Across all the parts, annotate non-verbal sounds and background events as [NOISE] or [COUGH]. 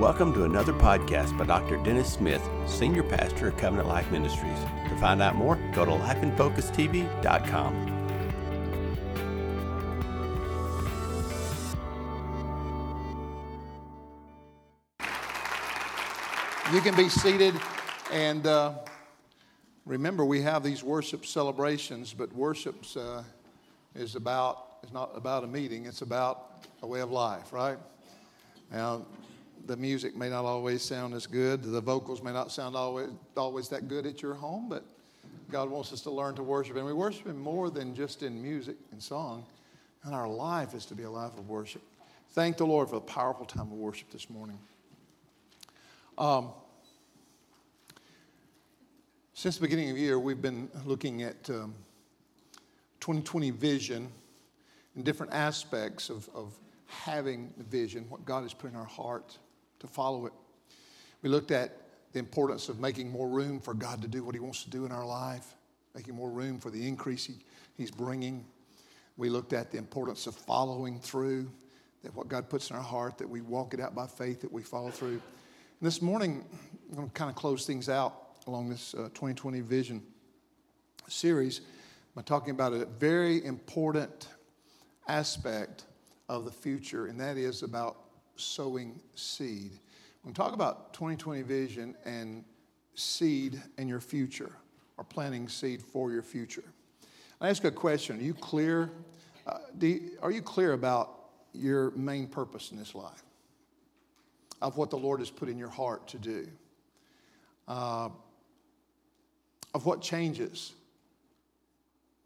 Welcome to another podcast by Dr. Dennis Smith, Senior Pastor of Covenant Life Ministries. To find out more, go to lifeinfocustv.com. You can be seated and uh, remember we have these worship celebrations, but worship uh, is about is not about a meeting; it's about a way of life, right? Now, the music may not always sound as good, the vocals may not sound always always that good at your home, but God wants us to learn to worship, and we worship Him more than just in music and song. And our life is to be a life of worship. Thank the Lord for the powerful time of worship this morning. Um, since the beginning of the year, we've been looking at um, 2020 vision and different aspects of, of having the vision, what God has put in our heart to follow it. We looked at the importance of making more room for God to do what He wants to do in our life, making more room for the increase he, He's bringing. We looked at the importance of following through, that what God puts in our heart, that we walk it out by faith, that we follow through. And this morning, I'm going to kind of close things out along this uh, 2020 vision series by talking about a very important aspect of the future, and that is about sowing seed. When we talk about 2020 vision and seed and your future, or planting seed for your future, I ask a question: Are you clear? Uh, you, are you clear about your main purpose in this life? Of what the Lord has put in your heart to do? Uh, of what changes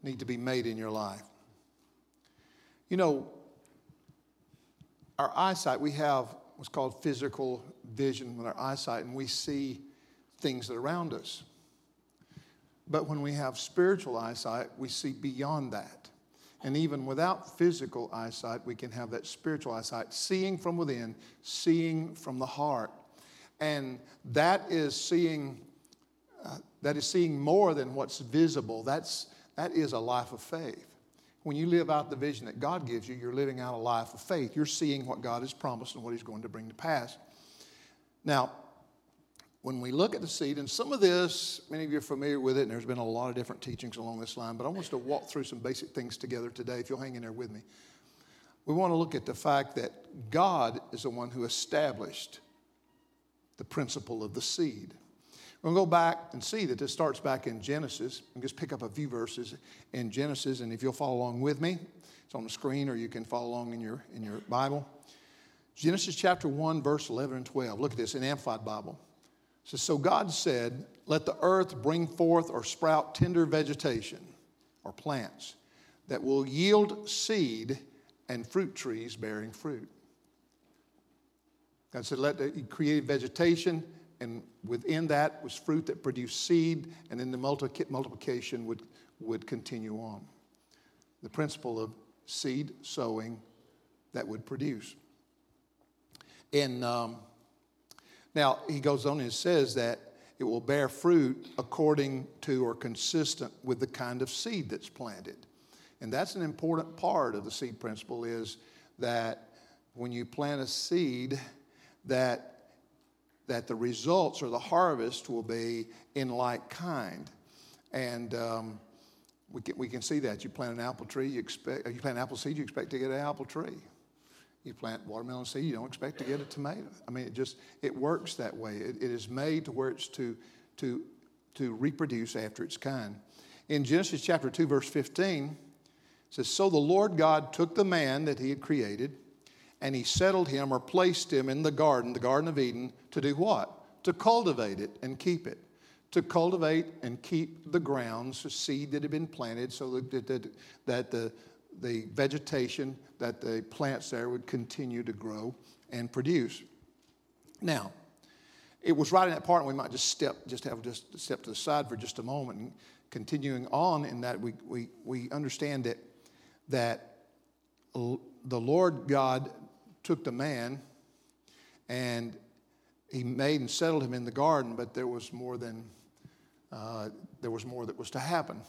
need to be made in your life. You know, our eyesight, we have what's called physical vision with our eyesight, and we see things that are around us. But when we have spiritual eyesight, we see beyond that. And even without physical eyesight, we can have that spiritual eyesight, seeing from within, seeing from the heart. And that is seeing uh, that is seeing more than what's visible. That's, that is a life of faith. When you live out the vision that God gives you, you're living out a life of faith. You're seeing what God has promised and what He's going to bring to pass. Now, when we look at the seed, and some of this, many of you are familiar with it, and there's been a lot of different teachings along this line, but I want us to walk through some basic things together today, if you'll hang in there with me. We want to look at the fact that God is the one who established the principle of the seed. To go back and see that this starts back in Genesis and just pick up a few verses in Genesis. And if you'll follow along with me, it's on the screen or you can follow along in your, in your Bible. Genesis chapter 1, verse 11 and 12. Look at this in Amplified Bible. It says, So God said, Let the earth bring forth or sprout tender vegetation or plants that will yield seed and fruit trees bearing fruit. God said, Let the, He vegetation and within that was fruit that produced seed, and then the multiplication would, would continue on. The principle of seed sowing that would produce. And um, now he goes on and says that it will bear fruit according to or consistent with the kind of seed that's planted. And that's an important part of the seed principle is that when you plant a seed, that that the results or the harvest will be in like kind. And um, we, can, we can see that. You plant an apple tree, you expect, you plant apple seed, you expect to get an apple tree. You plant watermelon seed, you don't expect to get a tomato. I mean, it just, it works that way. it, it is made to where it's to, to, to reproduce after its kind. In Genesis chapter 2, verse 15, it says, So the Lord God took the man that he had created and he settled him or placed him in the garden, the Garden of Eden, to do what? To cultivate it and keep it. To cultivate and keep the grounds, the seed that had been planted, so that, that, that the, the vegetation, that the plants there would continue to grow and produce. Now, it was right in that part, and we might just step, just have just step to the side for just a moment, and continuing on in that we, we, we understand that, that the Lord God took the man and he made and settled him in the garden, but there was more than uh, there was more that was to happen.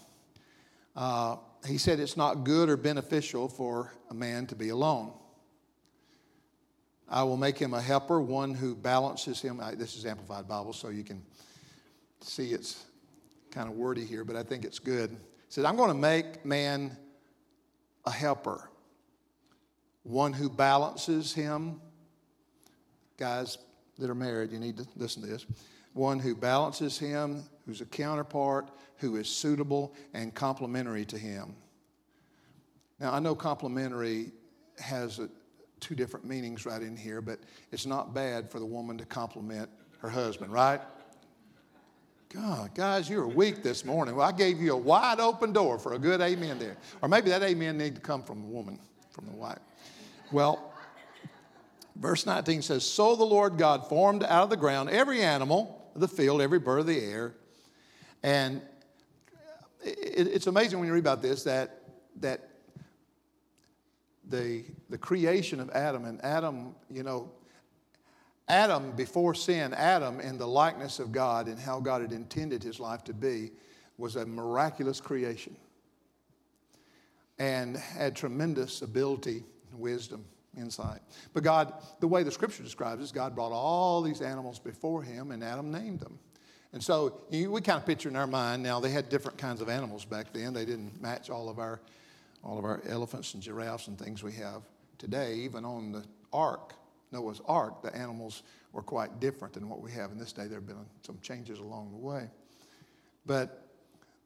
Uh, he said it's not good or beneficial for a man to be alone. I will make him a helper, one who balances him. I, this is Amplified Bible, so you can see it's kind of wordy here, but I think it's good. He says, I'm going to make man a helper, one who balances him. Guys that are married, you need to listen to this. One who balances him, who's a counterpart, who is suitable and complementary to him. Now, I know complementary has a, two different meanings right in here, but it's not bad for the woman to compliment her husband, right? God, guys, you are weak this morning. Well, I gave you a wide open door for a good amen there. Or maybe that amen need to come from the woman, from the wife. Well, verse 19 says, So the Lord God formed out of the ground every animal of the field, every bird of the air. And it's amazing when you read about this that, that the, the creation of Adam, and Adam, you know, Adam, before sin, Adam, in the likeness of God and how God had intended his life to be, was a miraculous creation and had tremendous ability, wisdom, insight. But God, the way the scripture describes it, God brought all these animals before him and Adam named them. And so we kind of picture in our mind now, they had different kinds of animals back then. They didn't match all of our all of our elephants and giraffes and things we have today, even on the ark, Noah's ark, the animals were quite different than what we have in this day. There have been some changes along the way. But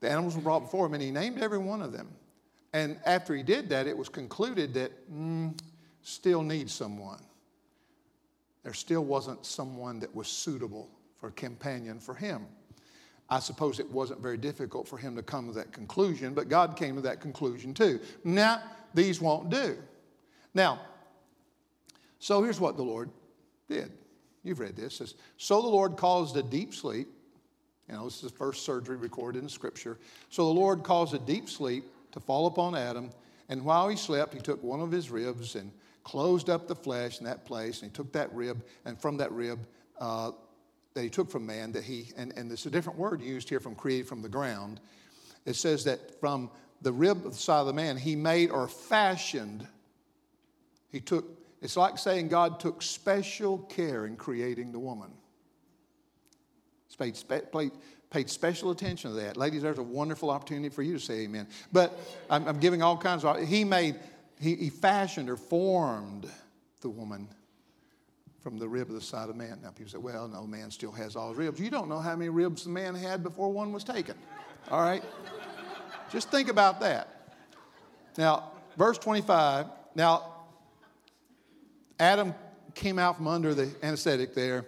the animals were brought before him, and he named every one of them. And after he did that, it was concluded that mm, still needs someone. There still wasn't someone that was suitable for a companion for him. I suppose it wasn't very difficult for him to come to that conclusion, but God came to that conclusion too. Now, these won't do. Now, so here's what the Lord did. You've read this. Says, so the Lord caused a deep sleep. You know, this is the first surgery recorded in Scripture. So the Lord caused a deep sleep to fall upon Adam, and while he slept, he took one of his ribs and closed up the flesh in that place, and he took that rib, and from that rib, uh, that he took from man that he, and, and there's a different word used here from created from the ground. It says that from the rib of the side of the man, he made or fashioned. He took, it's like saying God took special care in creating the woman. Paid, paid, paid special attention to that. Ladies, there's a wonderful opportunity for you to say amen. But I'm, I'm giving all kinds of, he made, he, he fashioned or formed the woman from the rib of the side of man. Now, people say, well, no, man still has all his ribs. You don't know how many ribs the man had before one was taken. All right? Just think about that. Now, verse 25. Now, Adam came out from under the anesthetic there,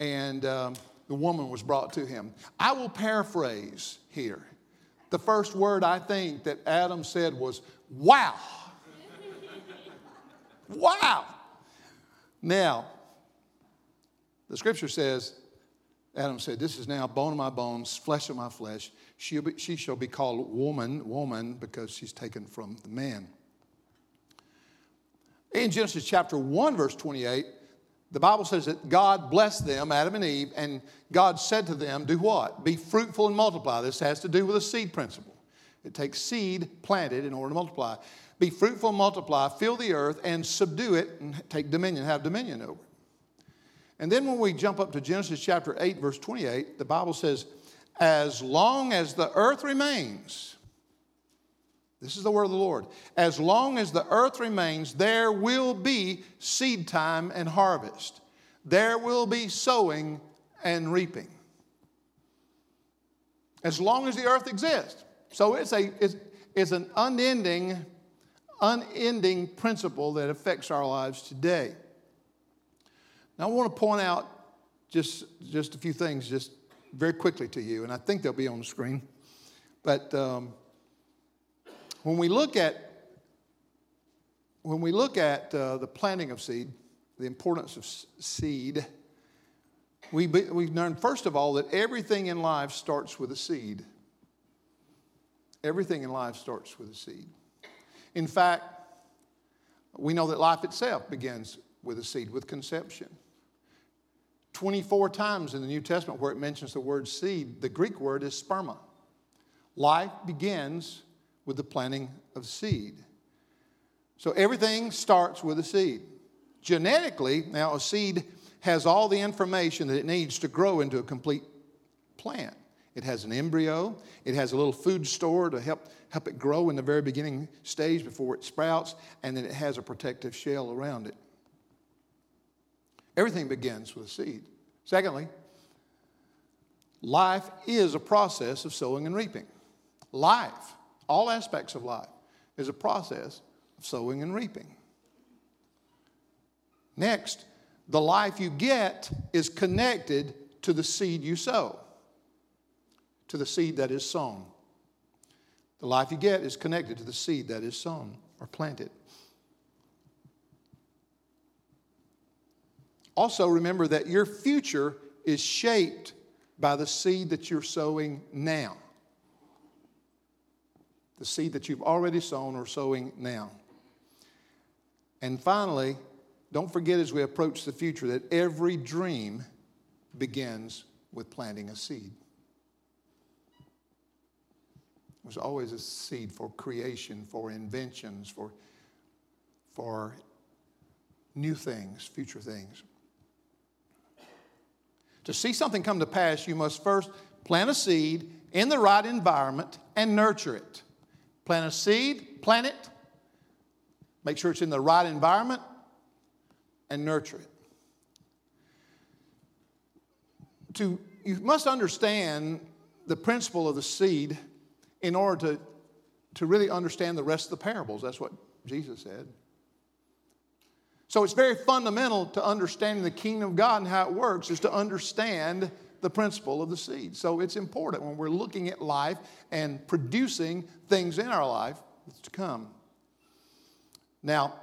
and um, the woman was brought to him. I will paraphrase here. The first word I think that Adam said was, wow. [LAUGHS] wow. Now, the scripture says, Adam said, This is now bone of my bones, flesh of my flesh. She'll be, she shall be called woman, woman, because she's taken from the man. In Genesis chapter 1, verse 28, the Bible says that God blessed them, Adam and Eve, and God said to them, Do what? Be fruitful and multiply. This has to do with a seed principle. It takes seed planted in order to multiply. Be fruitful and multiply, fill the earth, and subdue it, and take dominion, have dominion over it. And then when we jump up to Genesis chapter 8, verse 28, the Bible says, As long as the earth remains, this is the word of the Lord, as long as the earth remains, there will be seed time and harvest. There will be sowing and reaping. As long as the earth exists. So it's, a, it's, it's an unending, unending principle that affects our lives today. Now, I want to point out just, just a few things just very quickly to you, and I think they'll be on the screen. But um, when we look at when we look at uh, the planting of seed, the importance of seed, we, we learn first of all that everything in life starts with a seed. Everything in life starts with a seed. In fact, we know that life itself begins with a seed, with conception. 24 times in the New Testament where it mentions the word seed, the Greek word is sperma. Life begins with the planting of seed. So everything starts with a seed. Genetically, now a seed has all the information that it needs to grow into a complete plant. It has an embryo, it has a little food store to help, help it grow in the very beginning stage before it sprouts, and then it has a protective shell around it. Everything begins with a seed. Secondly, life is a process of sowing and reaping. Life, all aspects of life, is a process of sowing and reaping. Next, the life you get is connected to the seed you sow, to the seed that is sown. The life you get is connected to the seed that is sown or planted. Also, remember that your future is shaped by the seed that you're sowing now. The seed that you've already sown or sowing now. And finally, don't forget as we approach the future that every dream begins with planting a seed. There's always a seed for creation, for inventions, for, for new things, future things. To see something come to pass, you must first plant a seed in the right environment and nurture it. Plant a seed, plant it, make sure it's in the right environment, and nurture it. To, you must understand the principle of the seed in order to, to really understand the rest of the parables. That's what Jesus said. So it's very fundamental to understanding the kingdom of God and how it works is to understand the principle of the seed. So it's important when we're looking at life and producing things in our life to come. Now,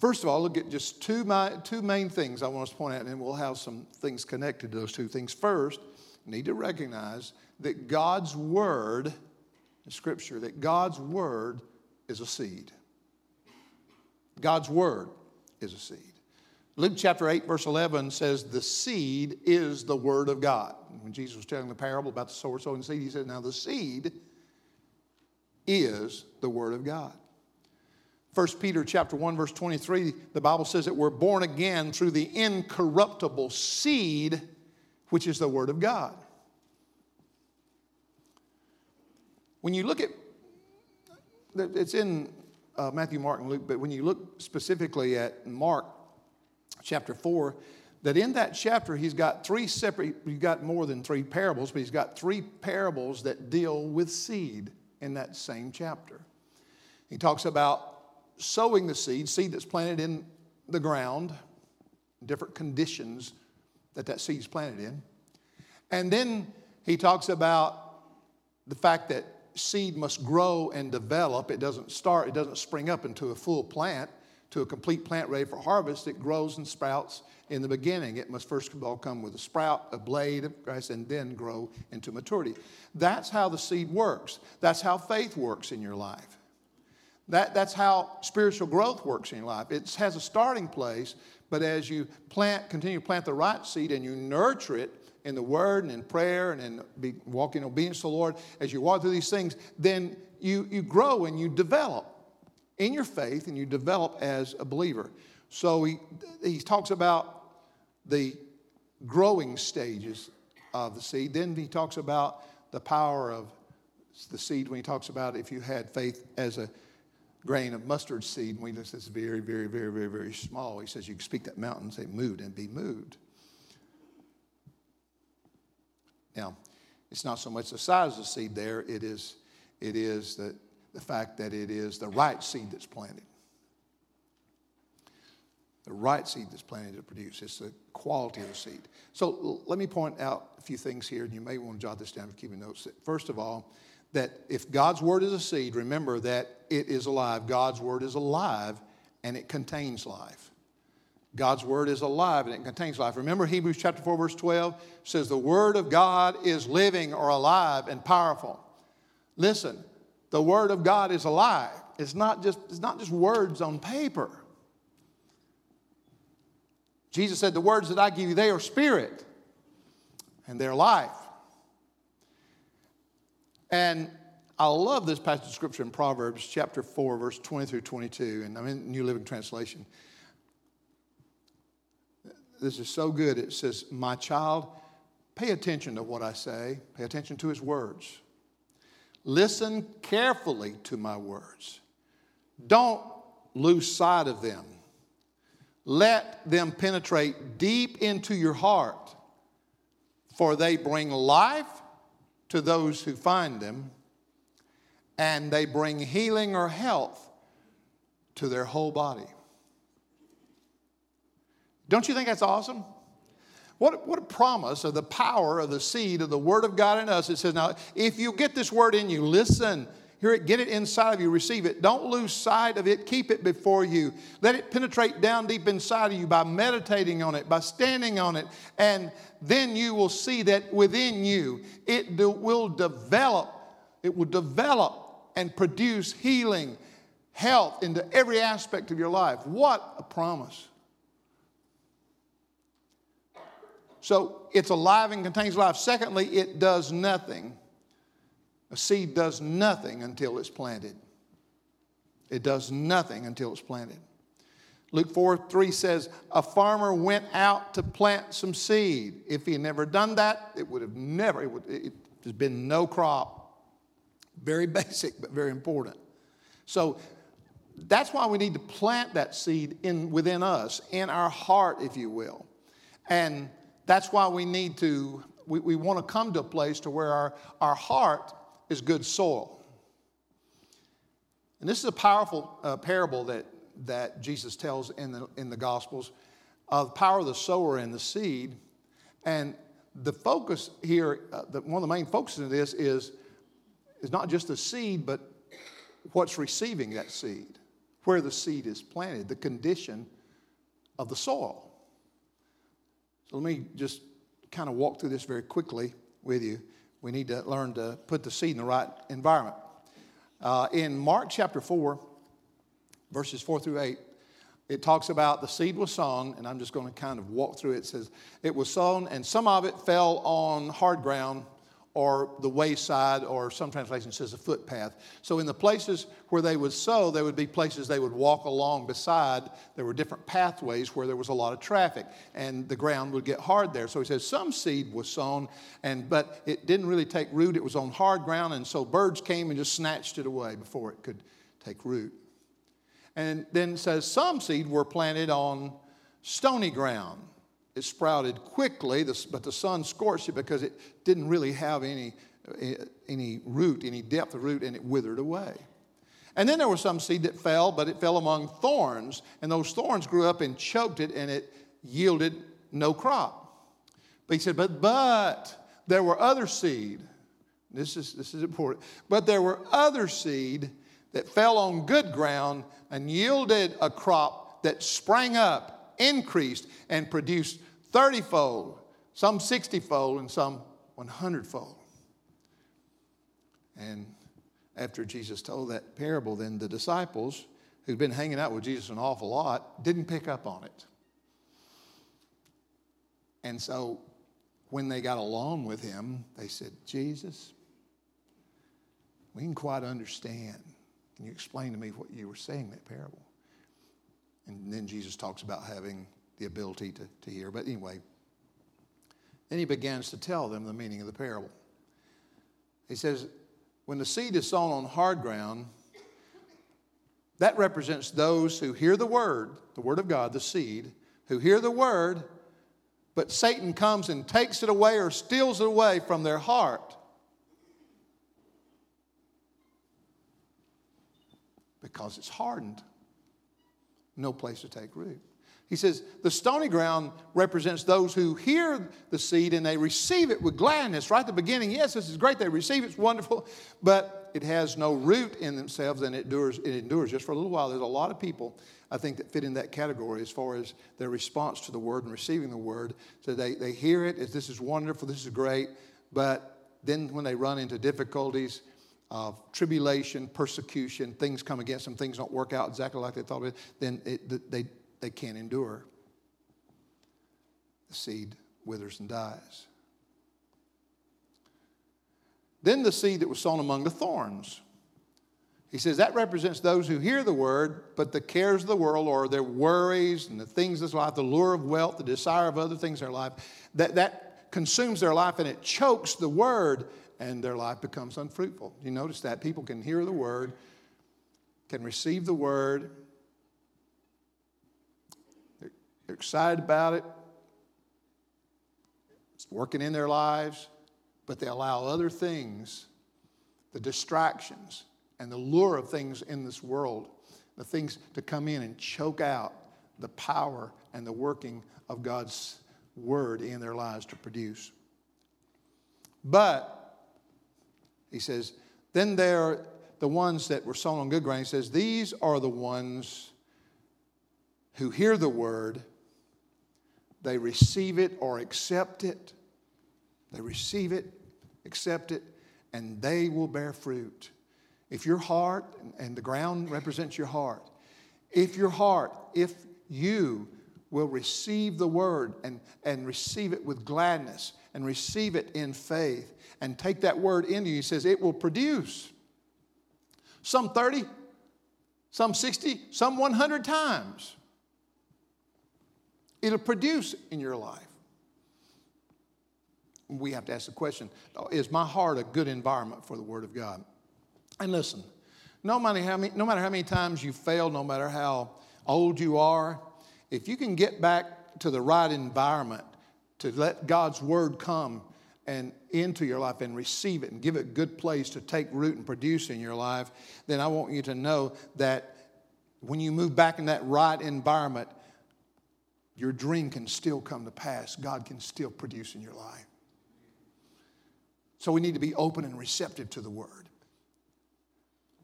first of all, look at just two, my, two main things I want us to point out, and we'll have some things connected to those two things. First, need to recognize that God's word, Scripture, that God's word is a seed. God's word is a seed. Luke chapter 8, verse 11 says, The seed is the word of God. When Jesus was telling the parable about the sower sowing seed, he said, Now the seed is the word of God. 1 Peter chapter 1 verse 23 the Bible says that we're born again through the incorruptible seed which is the word of God. When you look at it's in uh, Matthew, Mark, and Luke, but when you look specifically at Mark chapter 4, that in that chapter he's got three separate, he's got more than three parables, but he's got three parables that deal with seed in that same chapter. He talks about sowing the seed, seed that's planted in the ground, different conditions that that seed is planted in. And then he talks about the fact that seed must grow and develop. It doesn't start, it doesn't spring up into a full plant, to a complete plant ready for harvest. It grows and sprouts in the beginning. It must first of all come with a sprout, a blade of grass, and then grow into maturity. That's how the seed works. That's how faith works in your life. That, that's how spiritual growth works in your life. It has a starting place, but as you plant, continue to plant the right seed and you nurture it, in the Word and in prayer and in be, walking in obedience to the Lord, as you walk through these things, then you, you grow and you develop in your faith and you develop as a believer. So he, he talks about the growing stages of the seed. Then he talks about the power of the seed when he talks about if you had faith as a grain of mustard seed. And we this is very, very, very, very, very small. He says you can speak that mountain, say moved, and be moved. Now, it's not so much the size of the seed there, it is, it is the, the fact that it is the right seed that's planted. The right seed that's planted to produce. It's the quality of the seed. So let me point out a few things here, and you may want to jot this down you're keeping notes. First of all, that if God's word is a seed, remember that it is alive. God's word is alive and it contains life. God's word is alive and it contains life. Remember Hebrews chapter 4 verse 12 says the word of God is living or alive and powerful. Listen, the word of God is alive. It's not just it's not just words on paper. Jesus said the words that I give you they are spirit and they're life. And I love this passage of scripture in Proverbs chapter 4, verse 20 through 22, and I'm in New Living Translation. This is so good. It says, My child, pay attention to what I say, pay attention to his words. Listen carefully to my words. Don't lose sight of them. Let them penetrate deep into your heart, for they bring life to those who find them, and they bring healing or health to their whole body. Don't you think that's awesome? What, what a promise of the power of the seed of the Word of God in us. It says, now, if you get this Word in you, listen, hear it, get it inside of you, receive it. Don't lose sight of it, keep it before you. Let it penetrate down deep inside of you by meditating on it, by standing on it, and then you will see that within you it will develop, it will develop and produce healing, health into every aspect of your life. What a promise. So it's alive and contains life. Secondly, it does nothing. A seed does nothing until it's planted. It does nothing until it's planted. Luke 4 3 says, A farmer went out to plant some seed. If he had never done that, it would have never, it would, it, there's been no crop. Very [LAUGHS] basic, but very important. So that's why we need to plant that seed in, within us, in our heart, if you will. And that's why we need to, we, we want to come to a place to where our, our heart is good soil. And this is a powerful uh, parable that, that Jesus tells in the, in the Gospels of the power of the sower and the seed. And the focus here, uh, the, one of the main focuses of this is, is not just the seed, but what's receiving that seed, where the seed is planted, the condition of the soil. So let me just kind of walk through this very quickly with you. We need to learn to put the seed in the right environment. Uh, in Mark chapter 4, verses 4 through 8, it talks about the seed was sown, and I'm just going to kind of walk through it. It says, It was sown, and some of it fell on hard ground, or the wayside, or some translation says a footpath. So, in the places where they would sow, there would be places they would walk along beside. There were different pathways where there was a lot of traffic, and the ground would get hard there. So, he says some seed was sown, and, but it didn't really take root. It was on hard ground, and so birds came and just snatched it away before it could take root. And then says some seed were planted on stony ground it sprouted quickly, but the sun scorched it because it didn't really have any, eh, any root, any depth of root, and it withered away. And then there was some seed that fell, but it fell among thorns, and those thorns grew up and choked it, and it yielded no crop. But he said, but, but there were other seed. This is, this is important. But there were other seed that fell on good ground and yielded a crop that sprang up, increased, and produced 30 fold, some 60 fold, and some 100 fold. And after Jesus told that parable, then the disciples, who'd been hanging out with Jesus an awful lot, didn't pick up on it. And so when they got alone with him, they said, Jesus, we didn't quite understand. Can you explain to me what you were saying that parable? And then Jesus talks about having the ability to, to hear. But anyway, then he begins to tell them the meaning of the parable. He says, when the seed is sown on hard ground, that represents those who hear the word, the word of God, the seed, who hear the word, but Satan comes and takes it away or steals it away from their heart. Because it's hardened, no place to take root. He says, the stony ground represents those who hear the seed and they receive it with gladness. Right at the beginning, yes, this is great. They receive it, it's wonderful, but it has no root in themselves and it endures, it endures just for a little while. There's a lot of people, I think, that fit in that category as far as their response to the word and receiving the word. So they, they hear it this is wonderful, this is great, but then when they run into difficulties, of tribulation, persecution, things come against them, things don't work out exactly like they thought it, then it, they, they can't endure. The seed withers and dies. Then the seed that was sown among the thorns. He says that represents those who hear the word, but the cares of the world or their worries and the things of life, the lure of wealth, the desire of other things in their life, that, that consumes their life and it chokes the word and their life becomes unfruitful. You notice that people can hear the word, can receive the word, they're, excited about it, it's working in their lives, but they allow other things, the distractions, and the lure of things in this world, the things to come in and choke out the power and the working of God's word in their lives to produce. But, he says, then there are the ones that were sown on good ground. He says, these are the ones who hear the word, they receive it or accept it. They receive it, accept it, and they will bear fruit. If your heart, and the ground represents your heart, if your heart, if you will receive the word and, and receive it with gladness and receive it in faith and take that word into you, he says it will produce some 30, some 60, some 100 times. It'll produce in your life. We have to ask the question is my heart a good environment for the Word of God? And listen, no matter how many, no matter how many times you fail, no matter how old you are, if you can get back to the right environment to let God's word come and into your life and receive it and give it a good place to take root and produce in your life, then I want you to know that when you move back in that right environment, your dream can still come to pass. God can still produce in your life. So we need to be open and receptive to the word.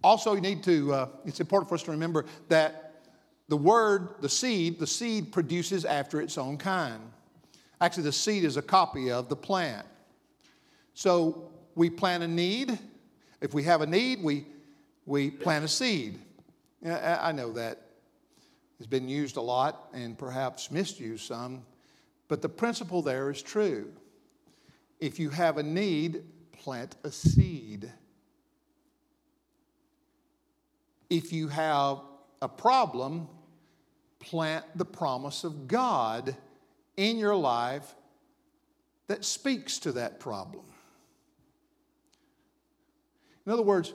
Also, you need to, uh, it's important for us to remember that the word, the seed, the seed produces after its own kind. Actually, the seed is a copy of the plant. So we plant a need. If we have a need, we, we plant a seed. I know that has been used a lot and perhaps misused some, but the principle there is true. If you have a need, plant a seed. If you have a problem, plant the promise of God in your life that speaks to that problem. In other words,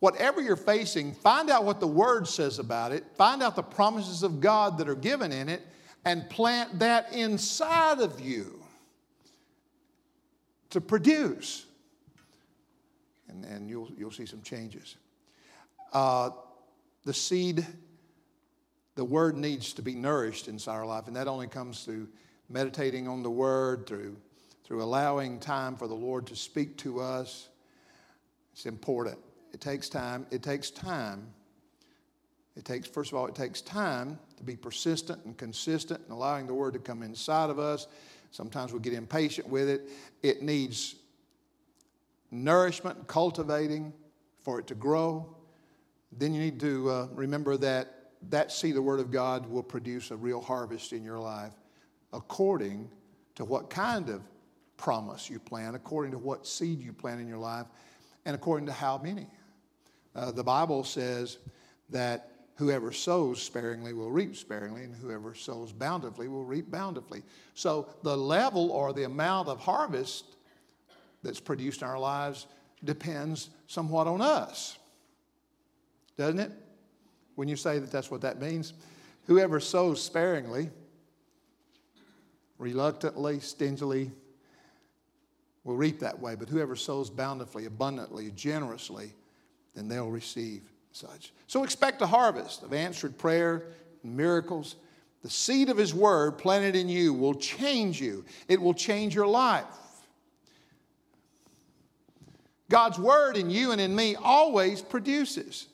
whatever you're facing, find out what the Word says about it, find out the promises of God that are given in it, and plant that inside of you to produce. And, and you'll, you'll see some changes. Uh, the seed, the word needs to be nourished inside our life, and that only comes through meditating on the word, through, through allowing time for the Lord to speak to us. It's important. It takes time. It takes time. It takes, first of all, it takes time to be persistent and consistent and allowing the word to come inside of us. Sometimes we get impatient with it. It needs nourishment, cultivating for it to grow then you need to uh, remember that that seed, the Word of God, will produce a real harvest in your life according to what kind of promise you plant, according to what seed you plant in your life, and according to how many. Uh, the Bible says that whoever sows sparingly will reap sparingly, and whoever sows bountifully will reap bountifully. So the level or the amount of harvest that's produced in our lives depends somewhat on us doesn't it? When you say that that's what that means. Whoever sows sparingly, reluctantly, stingily, will reap that way. But whoever sows bountifully, abundantly, generously, then they'll receive such. So expect a harvest of answered prayer, miracles. The seed of His Word planted in you will change you, it will change your life. God's Word in you and in me always produces.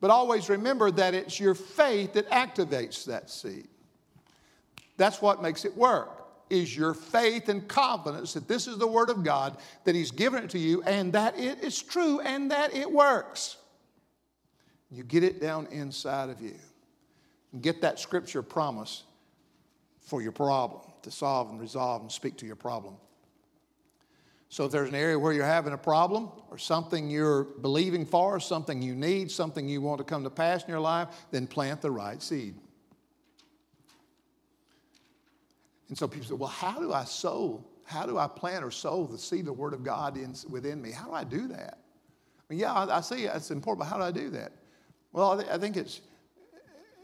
But always remember that it's your faith that activates that seed. That's what makes it work. Is your faith and confidence that this is the Word of God, that He's given it to you, and that it is true and that it works. You get it down inside of you. And get that scripture promise for your problem to solve and resolve and speak to your problem. So if there's an area where you're having a problem or something you're believing for, something you need, something you want to come to pass in your life, then plant the right seed. And so people say, well, how do I sow? How do I plant or sow the seed of the Word of God in, within me? How do I do that? I mean, yeah, I, I see it's important, but how do I do that? Well, I, th- I think it's,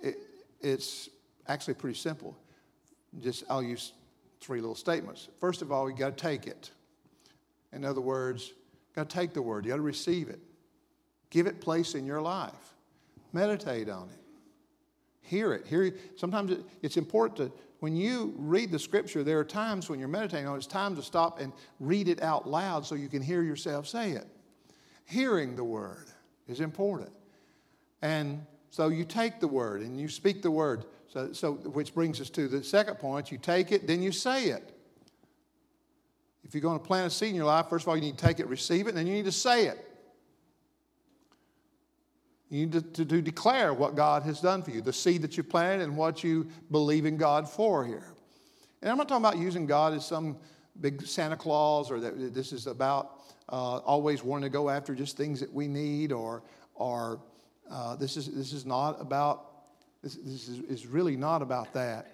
it, it's actually pretty simple. Just, I'll use three little statements. First of all, you got to take it. In other words, you got to take the word, you got to receive it, give it place in your life, meditate on it, hear it. Hear it. Sometimes it, it's important to, when you read the scripture, there are times when you're meditating on it, it's time to stop and read it out loud so you can hear yourself say it. Hearing the word is important. And so you take the word and you speak the word. So, so which brings us to the second point. You take it, then you say it. If you're going to plant a seed in your life, first of all, you need to take it, receive it, and then you need to say it. You need to, to, to, declare what God has done for you, the seed that you planted and what you believe in God for here. And I'm not talking about using God as some big Santa Claus or that this is about uh, always wanting to go after just things that we need or, or uh, this, is, this is not about, this, this is, is really not about that.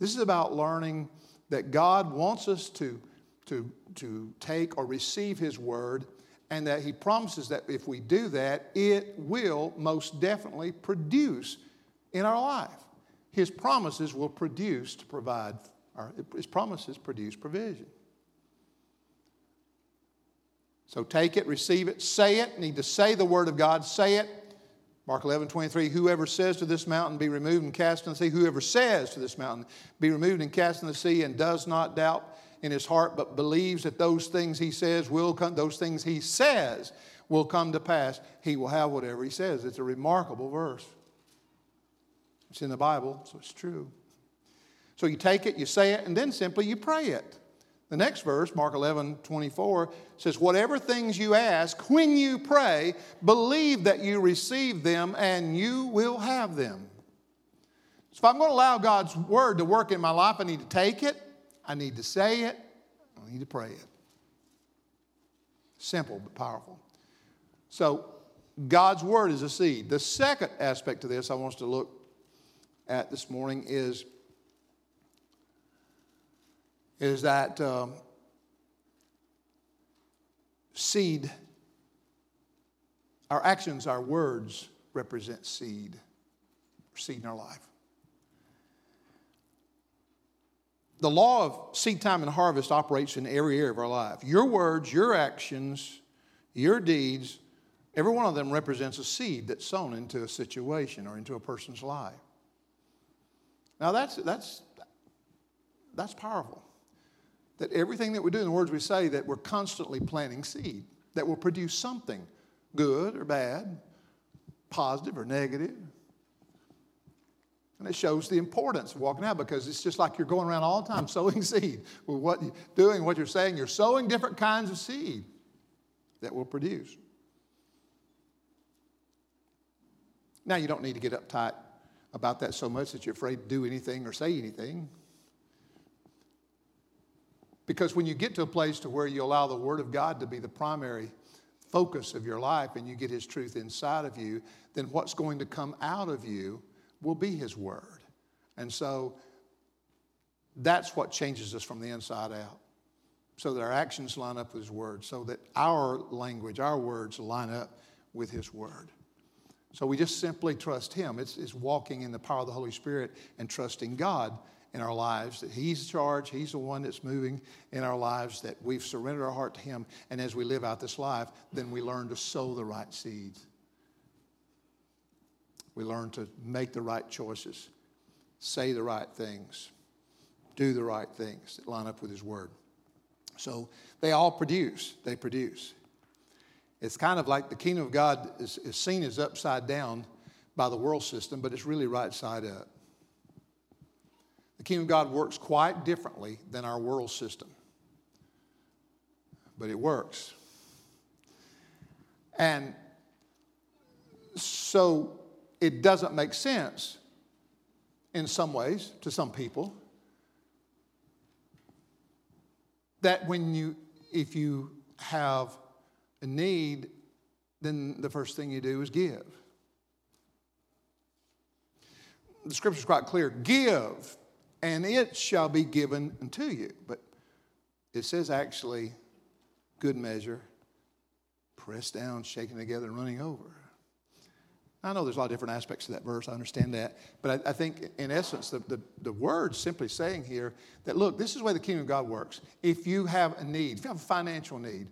This is about learning that God wants us to to, to take or receive His word, and that He promises that if we do that, it will most definitely produce in our life. His promises will produce to provide, or His promises produce provision. So take it, receive it, say it. Need to say the word of God, say it. Mark 11, 23, whoever says to this mountain, be removed and cast in the sea, whoever says to this mountain, be removed and cast in the sea, and does not doubt in his heart, but believes that those things he says will come, those things he says will come to pass, he will have whatever he says. It's a remarkable verse. It's in the Bible, so it's true. So you take it, you say it, and then simply you pray it. The next verse, Mark 11, 24, says, Whatever things you ask, when you pray, believe that you receive them and you will have them. So if I'm going to allow God's word to work in my life, I need to take it, I need to say it, I need to pray it. Simple but powerful. So, God's word is a seed. The second aspect of this I want us to look at this morning is, is that um, seed, our actions, our words represent seed, seed in our life. The law of seed time and harvest operates in every area of our life. Your words, your actions, your deeds, every one of them represents a seed that's sown into a situation or into a person's life. Now that's that's that's powerful. That everything that we do in the words we say, that we're constantly planting seed that will produce something good or bad, positive or negative, and it shows the importance of walking out because it's just like you're going around all the time [LAUGHS] sowing seed. With what you're doing, what you're saying, you're sowing different kinds of seed that will produce. Now, you don't need to get uptight about that so much that you're afraid to do anything or say anything. Because when you get to a place to where you allow the Word of God to be the primary focus of your life and you get His truth inside of you, then what's going to come out of you will be His Word. And so that's what changes us from the inside out. So that our actions line up with His Word, so that our language, our words line up with His Word. So we just simply trust Him. It's, it's walking in the power of the Holy Spirit and trusting God in our lives, that He's in charge, He's the one that's moving in our lives, that we've surrendered our heart to Him. And as we live out this life, then we learn to sow the right seeds we learn to make the right choices, say the right things, do the right things that line up with His Word. So they all produce, they produce. It's kind of like the kingdom of God is, is seen as upside down by the world system, but it's really right side up. The kingdom of God works quite differently than our world system, but it works. And so it doesn't make sense in some ways to some people that when you if you have a need, then the first thing you do is give. The scripture is quite clear give, and it shall be given unto you. But it says actually, good measure, pressed down, shaken together, and running over. I know there's a lot of different aspects to that verse. I understand that. But I, I think, in essence, the, the, the word simply saying here that, look, this is the way the kingdom of God works. If you have a need, if you have a financial need,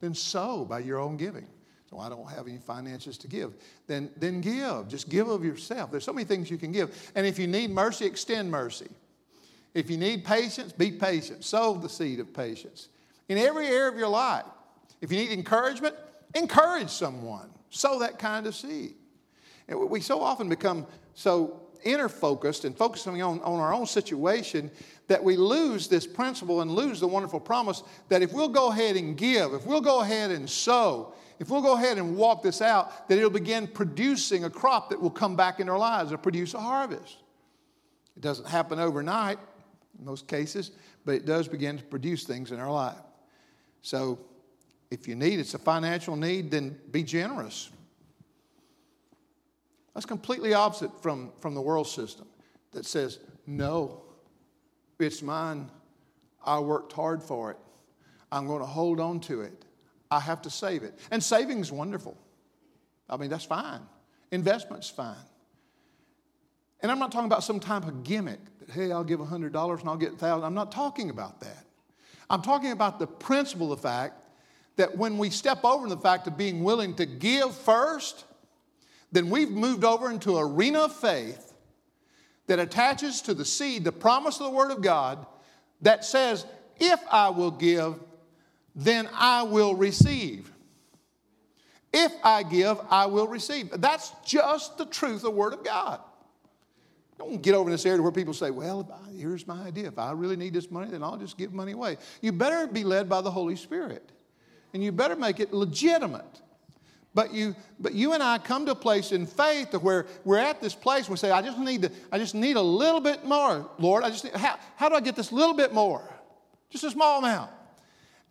then sow by your own giving. So I don't have any finances to give. Then, then give. Just give of yourself. There's so many things you can give. And if you need mercy, extend mercy. If you need patience, be patient. Sow the seed of patience. In every area of your life, if you need encouragement, encourage someone. Sow that kind of seed. We so often become so inner focused and focusing on, on our own situation that we lose this principle and lose the wonderful promise that if we'll go ahead and give, if we'll go ahead and sow, if we'll go ahead and walk this out, that it'll begin producing a crop that will come back in our lives or produce a harvest. It doesn't happen overnight in most cases, but it does begin to produce things in our life. So if you need, it's a financial need, then be generous. That's completely opposite from, from the world system that says, no, it's mine. I worked hard for it. I'm going to hold on to it. I have to save it. And saving's wonderful. I mean, that's fine. Investment's fine. And I'm not talking about some type of gimmick that, hey, I'll give $100 and I'll get 1000 I'm not talking about that. I'm talking about the principle, the fact that when we step over the fact of being willing to give first, then we've moved over into arena of faith that attaches to the seed the promise of the Word of God that says, if I will give, then I will receive. If I give, I will receive. That's just the truth of the Word of God. Don't get over in this area where people say, well, here's my idea. If I really need this money, then I'll just give money away. You better be led by the Holy Spirit. And you better make it legitimate. But you, but you and I come to a place in faith where we're at this place. We say, I just need to, I just need a little bit more, Lord. I just need, how, how do I get this little bit more? Just a small amount.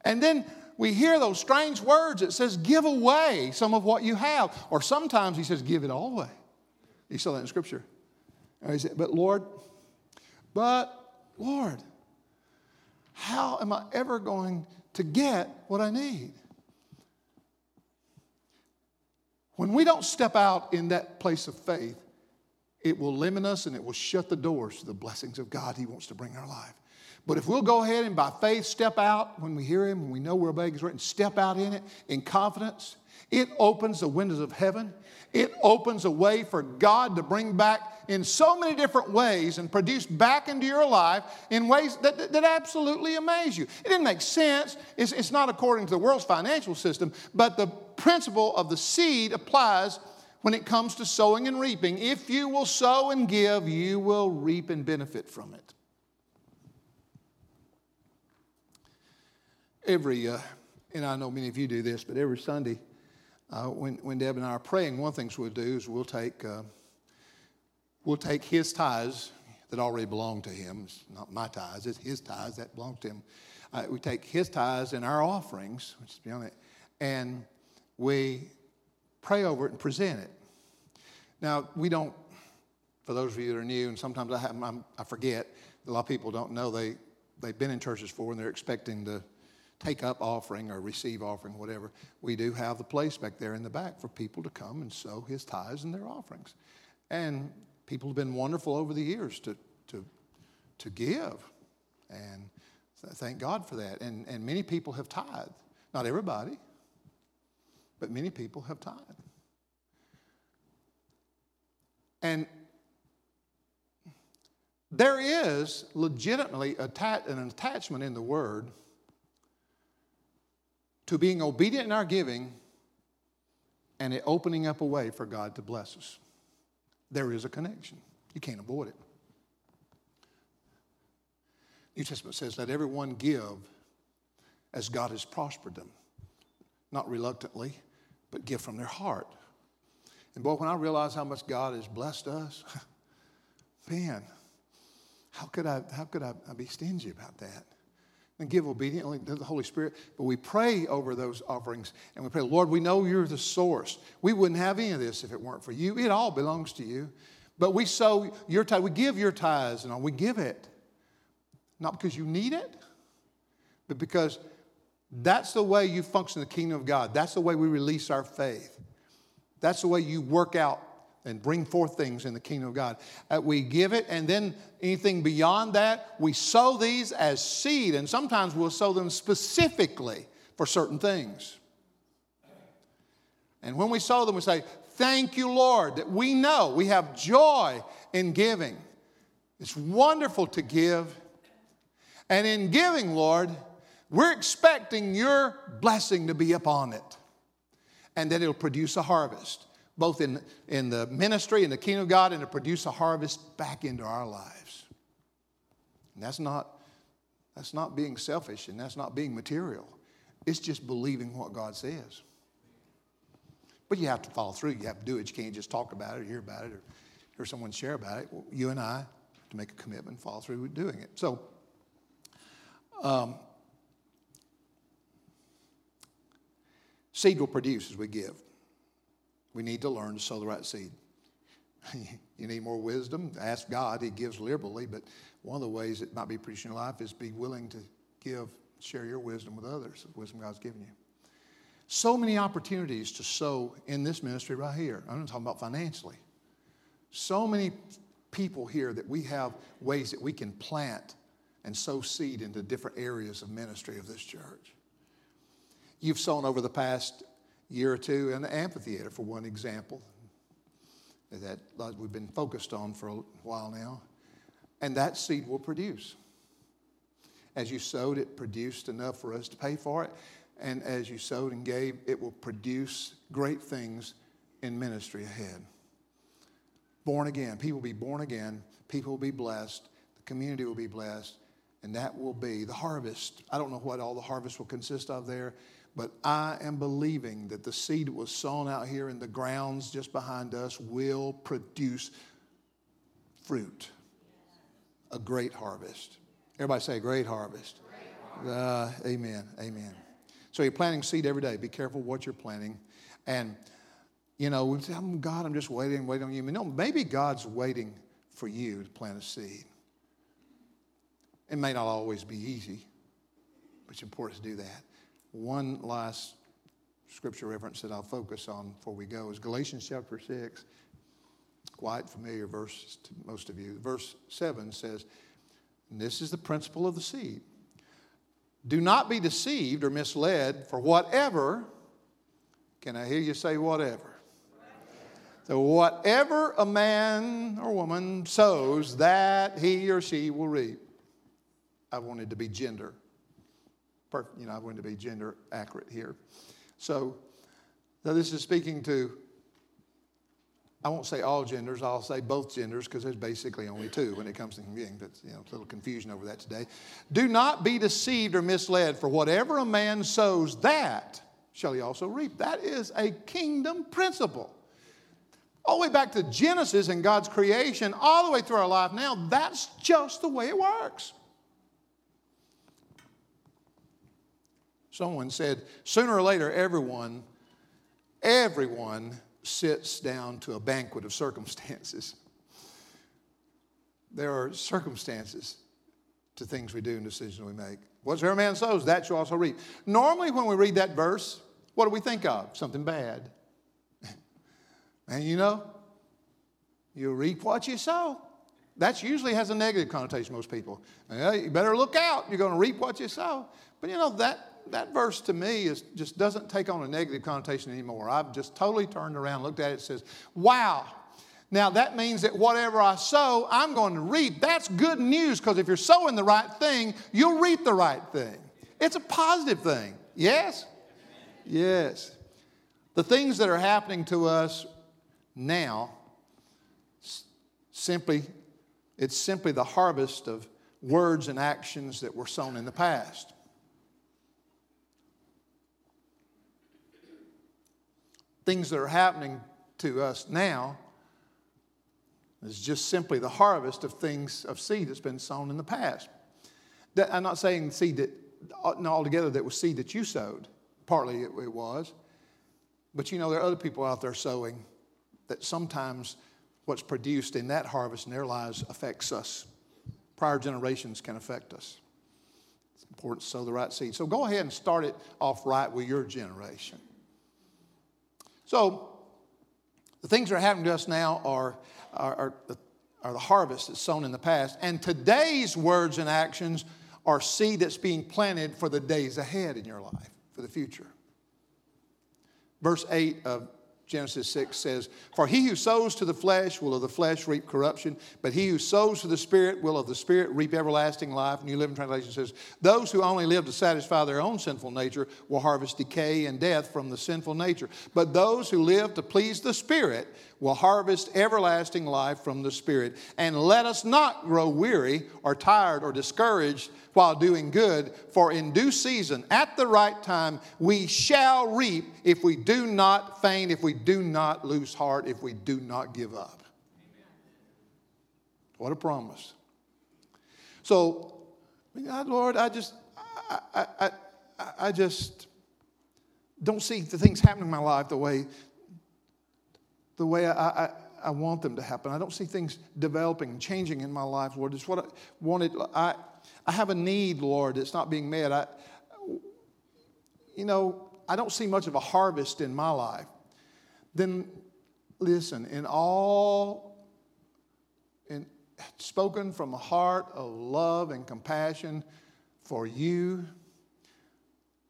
And then we hear those strange words that says, give away some of what you have. Or sometimes he says, give it all away. You saw that in scripture. He said, but Lord, but Lord, how am I ever going to get what I need? When we don't step out in that place of faith, it will limit us and it will shut the doors to the blessings of God He wants to bring in our life. But if we'll go ahead and by faith step out when we hear Him, when we know we're obeying word, and step out in it in confidence, it opens the windows of heaven. It opens a way for God to bring back in so many different ways and produce back into your life in ways that, that, that absolutely amaze you. It didn't make sense. It's, it's not according to the world's financial system, but the principle of the seed applies when it comes to sowing and reaping. If you will sow and give, you will reap and benefit from it. Every, uh, and I know many of you do this, but every Sunday, uh, when, when Deb and I are praying, one of the things we'll do is we'll take, uh, we'll take his tithes that already belong to him. It's not my tithes, it's his tithes that belong to him. Uh, we take his tithes and our offerings, which is beyond it, and we pray over it and present it. Now, we don't, for those of you that are new, and sometimes I, have, I forget, a lot of people don't know they, they've been in churches before and they're expecting to take up offering or receive offering, whatever, we do have the place back there in the back for people to come and sow his tithes and their offerings. And people have been wonderful over the years to, to, to give. And thank God for that. And, and many people have tithed. Not everybody, but many people have tithed. And there is legitimately an attachment in the word to being obedient in our giving and it opening up a way for God to bless us. There is a connection. You can't avoid it. New Testament says, let everyone give as God has prospered them. Not reluctantly, but give from their heart. And boy, when I realize how much God has blessed us, [LAUGHS] man, how could I, how could I be stingy about that? And give obediently to the Holy Spirit, but we pray over those offerings and we pray, Lord, we know you're the source. We wouldn't have any of this if it weren't for you. It all belongs to you. But we sow your tithe, we give your tithes and all, we give it. Not because you need it, but because that's the way you function the kingdom of God. That's the way we release our faith. That's the way you work out and bring forth things in the kingdom of God. Uh, we give it, and then anything beyond that, we sow these as seed, and sometimes we'll sow them specifically for certain things. And when we sow them, we say, Thank you, Lord, that we know we have joy in giving. It's wonderful to give. And in giving, Lord, we're expecting your blessing to be upon it and that it'll produce a harvest both in, in the ministry and the kingdom of God and to produce a harvest back into our lives. And that's not, that's not being selfish and that's not being material. It's just believing what God says. But you have to follow through. You have to do it. You can't just talk about it or hear about it or hear someone share about it. Well, you and I have to make a commitment, follow through with doing it. So, um, seed will produce as we give. We need to learn to sow the right seed. [LAUGHS] you need more wisdom. Ask God. He gives liberally, but one of the ways it might be preaching your life is be willing to give, share your wisdom with others, the wisdom God's given you. So many opportunities to sow in this ministry right here. I'm not talking about financially. So many people here that we have ways that we can plant and sow seed into different areas of ministry of this church. You've sown over the past year or two in the amphitheater, for one example, that we've been focused on for a while now. And that seed will produce. As you sowed, it produced enough for us to pay for it. And as you sowed and gave, it will produce great things in ministry ahead. Born again, people will be born again, people will be blessed, the community will be blessed, and that will be the harvest. I don't know what all the harvest will consist of there, but I am believing that the seed that was sown out here in the grounds just behind us will produce fruit. A great harvest. Everybody say, great harvest. Great harvest. Uh, amen. Amen. So you're planting seed every day. Be careful what you're planting. And, you know, we say, oh, God, I'm just waiting, waiting on you. No, maybe God's waiting for you to plant a seed. It may not always be easy, but it's important to do that. One last scripture reference that I'll focus on before we go is Galatians chapter 6. Quite familiar verse to most of you. Verse 7 says, This is the principle of the seed. Do not be deceived or misled, for whatever, can I hear you say whatever? So, whatever a man or woman sows, that he or she will reap. I wanted to be gender perfect, you know, I wanted to be gender accurate here. So, now this is speaking to, I won't say all genders, I'll say both genders because there's basically only two when it comes to being, but you know, a little confusion over that today. Do not be deceived or misled, for whatever a man sows, that shall he also reap. That is a kingdom principle. All the way back to Genesis and God's creation, all the way through our life now, that's just the way it works. Someone said, sooner or later, everyone, everyone sits down to a banquet of circumstances. There are circumstances to things we do and decisions we make. Whatsoever man sows, that shall also reap. Normally, when we read that verse, what do we think of? Something bad. [LAUGHS] and you know, you reap what you sow. That usually has a negative connotation, most people. You better look out. You're going to reap what you sow. But you know, that that verse to me is just doesn't take on a negative connotation anymore. I've just totally turned around, looked at it, and says, wow. Now that means that whatever I sow, I'm going to reap. That's good news because if you're sowing the right thing, you'll reap the right thing. It's a positive thing. Yes? Yes. The things that are happening to us now simply it's simply the harvest of words and actions that were sown in the past. Things that are happening to us now is just simply the harvest of things of seed that's been sown in the past. I'm not saying seed that not altogether that was seed that you sowed. Partly it, it was. But you know, there are other people out there sowing that sometimes what's produced in that harvest in their lives affects us. Prior generations can affect us. It's important to sow the right seed. So go ahead and start it off right with your generation. So, the things that are happening to us now are, are, are, the, are the harvest that's sown in the past. And today's words and actions are seed that's being planted for the days ahead in your life, for the future. Verse 8 of Genesis 6 says, For he who sows to the flesh will of the flesh reap corruption, but he who sows to the Spirit will of the Spirit reap everlasting life. New Living Translation says, Those who only live to satisfy their own sinful nature will harvest decay and death from the sinful nature. But those who live to please the Spirit will harvest everlasting life from the Spirit. And let us not grow weary or tired or discouraged while doing good, for in due season, at the right time, we shall reap if we do not faint, if we do not lose heart, if we do not give up. What a promise. So, God, Lord, I just, I, I, I, I just don't see the things happening in my life the way, the way I, I, I want them to happen. I don't see things developing and changing in my life, Lord. It's what I wanted. I, I have a need, Lord, that's not being met. I, you know, I don't see much of a harvest in my life. Then listen, in all, in, spoken from a heart of love and compassion for you,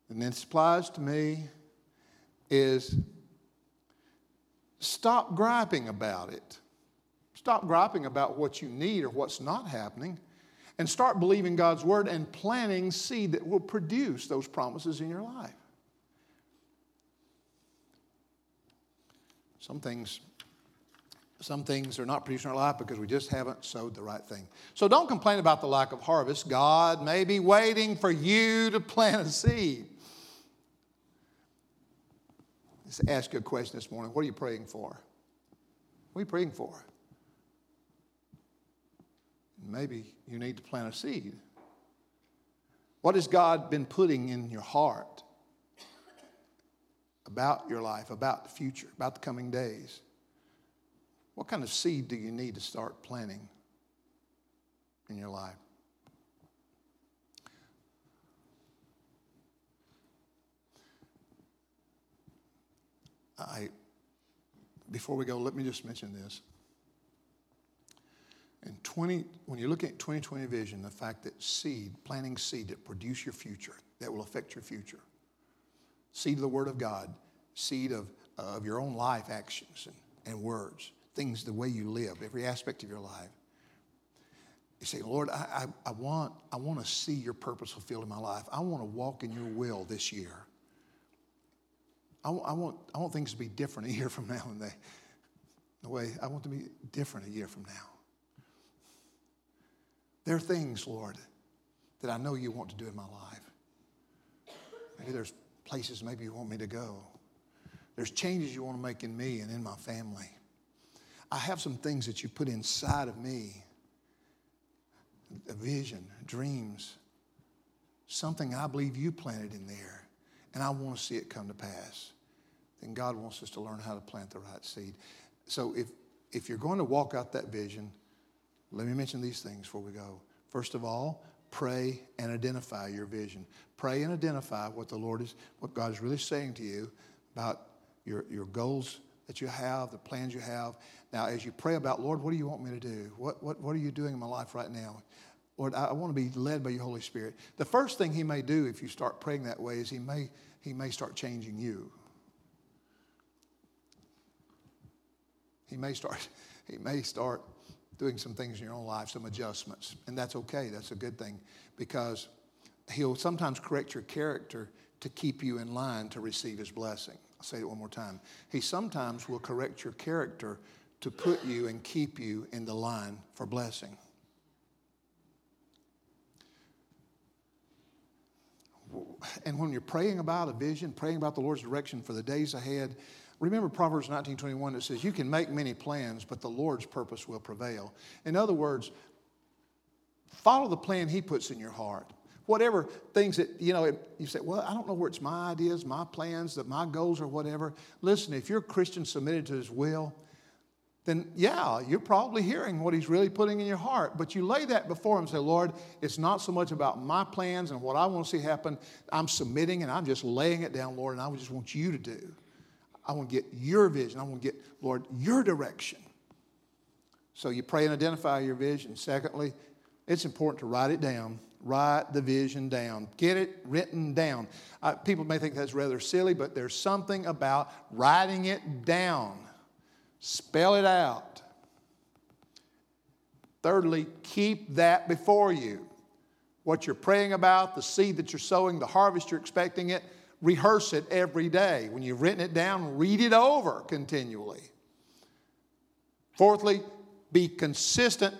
and this applies to me, is stop griping about it. Stop griping about what you need or what's not happening and start believing God's word and planting seed that will produce those promises in your life. Some things, some things are not producing in our life because we just haven't sowed the right thing. So don't complain about the lack of harvest. God may be waiting for you to plant a seed. Let's ask you a question this morning. What are you praying for? What are you praying for? Maybe you need to plant a seed. What has God been putting in your heart about your life, about the future, about the coming days? What kind of seed do you need to start planting in your life? I, before we go, let me just mention this. And 20, when you look at 2020 vision, the fact that seed, planting seed that produce your future, that will affect your future. Seed of the Word of God, seed of, uh, of your own life actions and, and words, things, the way you live, every aspect of your life. You say, Lord, I, I, I, want, I want to see your purpose fulfilled in my life. I want to walk in your will this year. I, I, want, I want things to be different a year from now. And they, the way I want to be different a year from now. There are things, Lord, that I know you want to do in my life. Maybe there's places maybe you want me to go. There's changes you want to make in me and in my family. I have some things that you put inside of me a vision, dreams, something I believe you planted in there, and I want to see it come to pass. Then God wants us to learn how to plant the right seed. So if, if you're going to walk out that vision, let me mention these things before we go. First of all, pray and identify your vision. Pray and identify what the Lord is, what God is really saying to you about your, your goals that you have, the plans you have. Now, as you pray about, Lord, what do you want me to do? What, what, what are you doing in my life right now? Lord, I, want to be led by your Holy Spirit. The first thing He may do if you start praying that way is He may, he may start changing you. He may start, [LAUGHS] he may start doing some things in your own life, some adjustments. And that's okay, that's a good thing because He'll sometimes correct your character to keep you in line to receive His blessing. I'll say it one more time. He sometimes will correct your character to put you and keep you in the line for blessing. And when you're praying about a vision, praying about the Lord's direction for the days ahead, Remember Proverbs 19:21 that says you can make many plans, but the Lord's purpose will prevail. In other words, follow the plan he puts in your heart. whatever things that, you know, you say, well, I don't know where it's my ideas, my plans, that my goals or whatever. Listen, if you're a Christian submitted to his will, then yeah, you're probably hearing what he's really putting in your heart. But you lay that before him and say, Lord, it's not so much about my plans and what I want to see happen. I'm submitting and I'm just laying it down, Lord, and I just want you to do. I want to get your vision. I want to get, Lord, your direction. So you pray and identify your vision. Secondly, it's important to write it down. Write the vision down. Get it written down. Uh, people may think that's rather silly, but there's something about writing it down. Spell it out. Thirdly, keep that before you. What you're praying about, the seed that you're sowing, the harvest you're expecting it, rehearse it every day. When you've written it down, read it over continually. Fourthly, be consistent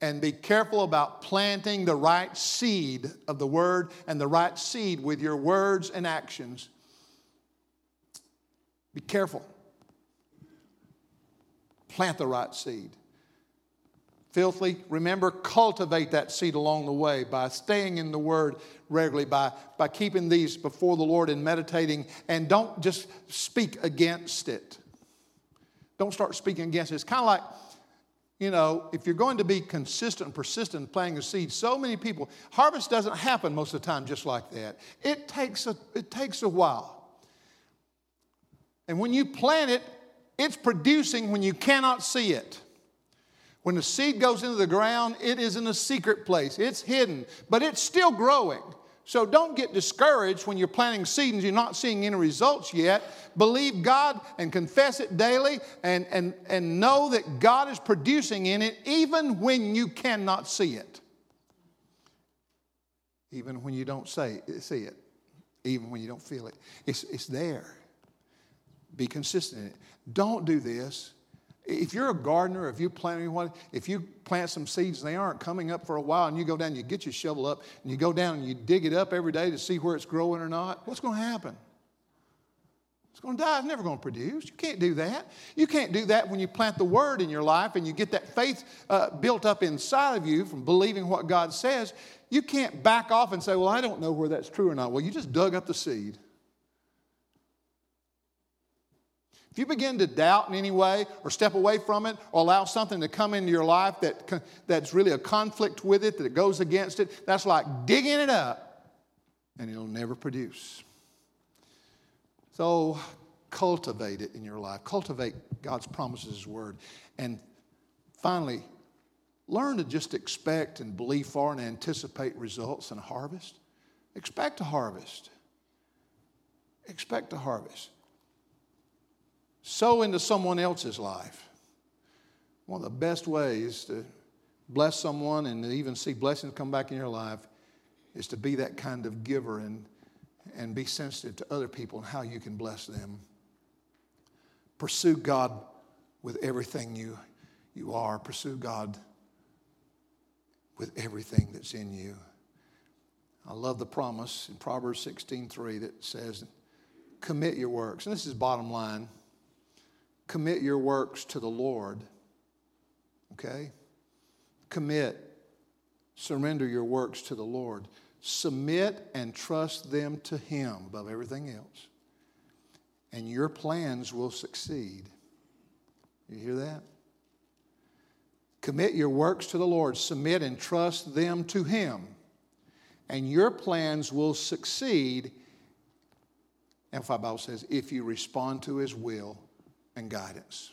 and be careful about planting the right seed of the word and the right seed with your words and actions. Be careful. Plant the right seed. Filthy, remember, cultivate that seed along the way by staying in the Word regularly, by, by keeping these before the Lord and meditating, and don't just speak against it. Don't start speaking against it. It's kind of like, you know, if you're going to be consistent and persistent in planting a seed, so many people, harvest doesn't happen most of the time just like that. It takes a, it takes a while. And when you plant it, it's producing when you cannot see it. When the seed goes into the ground, it is in a secret place. It's hidden, but it's still growing. So don't get discouraged when you're planting seeds and you're not seeing any results yet. Believe God and confess it daily and, and, and know that God is producing in it even when you cannot see it. Even when you don't say, see it. Even when you don't feel it. It's, it's there. Be consistent in it. Don't do this if you're a gardener, if you plant one, if you plant some seeds and they aren't coming up for a while, and you go down, you get your shovel up, and you go down and you dig it up every day to see where it's growing or not, what's going to happen? It's going to die. It's never going to produce. You can't do that. You can't do that when you plant the word in your life and you get that faith uh, built up inside of you from believing what God says. You can't back off and say, Well, I don't know where that's true or not. Well, you just dug up the seed. If you begin to doubt in any way or step away from it or allow something to come into your life that, that's really a conflict with it, that goes against it, that's like digging it up and it'll never produce. So cultivate it in your life. Cultivate God's promises, His Word. And finally, learn to just expect and believe for and anticipate results and harvest. Expect a harvest. Expect a harvest sow into someone else's life. One of the best ways to bless someone and to even see blessings come back in your life is to be that kind of giver and, and be sensitive to other people and how you can bless them. Pursue God with everything you, you are. Pursue God with everything that's in you. I love the promise in Proverbs 16:3 that says, commit your works. And this is bottom line commit your works to the Lord. Okay? Commit, surrender your works to the Lord. Submit and trust them to Him above everything else. And your plans will succeed. You hear that? Commit your works to the Lord. Submit and trust them to Him. And your plans will succeed. Amplified Bible says, if you respond to His will and guidance.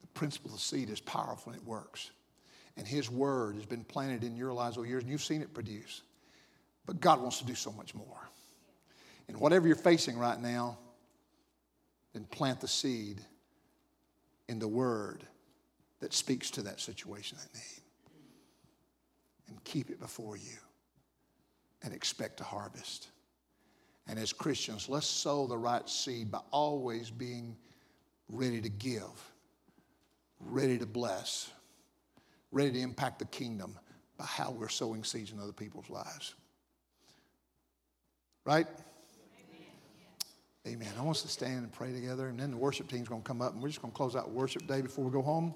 The principle of seed is powerful and it works. And His word has been planted in your lives over years and you've seen it produce. But God wants to do so much more. And whatever you're facing right now, then plant the seed in the word that speaks to that situation, that need. And keep it before you and expect a harvest. And as Christians, let's sow the right seed by always being ready to give, ready to bless, ready to impact the kingdom by how we're sowing seeds in other people's lives. Right? Amen. I want us to stand and pray together, and then the worship team's going to come up, and we're just going to close out worship day before we go home.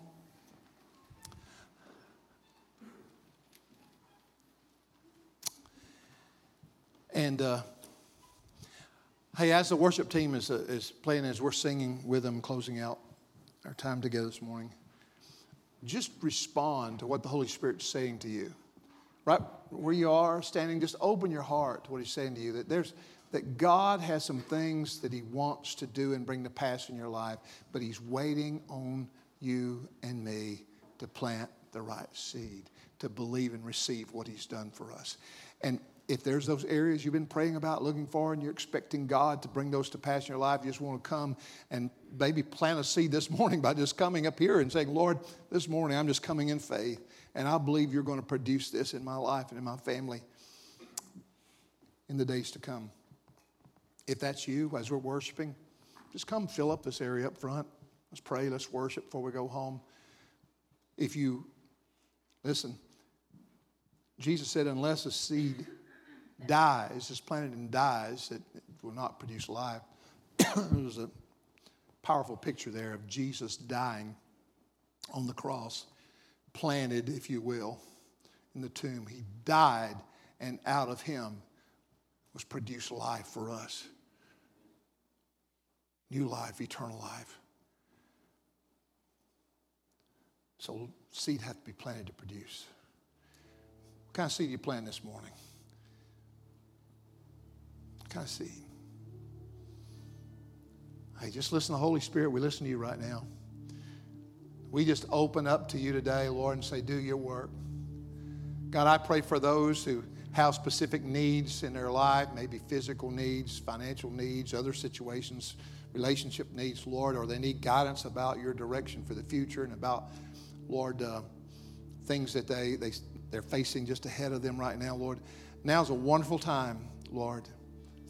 And uh, hey, as the worship team is, uh, is playing, as we're singing with them, closing out our time together this morning, just respond to what the Holy Spirit's saying to you. Right where you are standing, just open your heart to what He's saying to you. That there's that God has some things that He wants to do and bring to pass in your life, but He's waiting on you and me to plant the right seed, to believe and receive what He's done for us. And if there's those areas you've been praying about, looking for, and you're expecting God to bring those to pass in your life, you just want to come and maybe plant a seed this [LAUGHS] morning by just coming up here and saying, Lord, this morning I'm just coming in faith, and I believe you're going to produce this in my life and in my family in the days to come. If that's you, as we're worshiping, just come fill up this area up front. Let's pray, let's worship before we go home. If you, listen, Jesus said, unless a seed dies, is planted and dies, it, will not produce life. [COUGHS] There's a powerful picture there of Jesus dying on the cross, planted, if you will, in the tomb. He died, and out of him was produced life for us new life, eternal life. So, seed has to be planted to produce. What kind of seed are you planting this morning? Of seed? Hey, just listen to the Holy Spirit. We listen to you right now. We just open up to you today, Lord, and say, Do your work. God, I pray for those who have specific needs in their life, maybe physical needs, financial needs, other situations, relationship needs, Lord, or they need guidance about your direction for the future and about, Lord, uh, things that they, they, they're facing just ahead of them right now, Lord. Now's a wonderful time, Lord,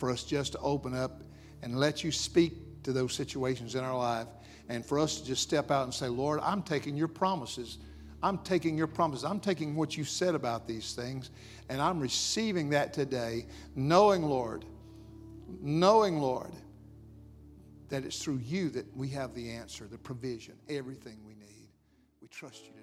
for us just to open up and let you speak to those situations in our life and for us to just step out and say, Lord, I'm taking your promises. I'm taking your promises. I'm taking what you said about these things, and I'm receiving that today, knowing, Lord, knowing, Lord, that it's through you that we have the answer, the provision, everything we need. We trust you.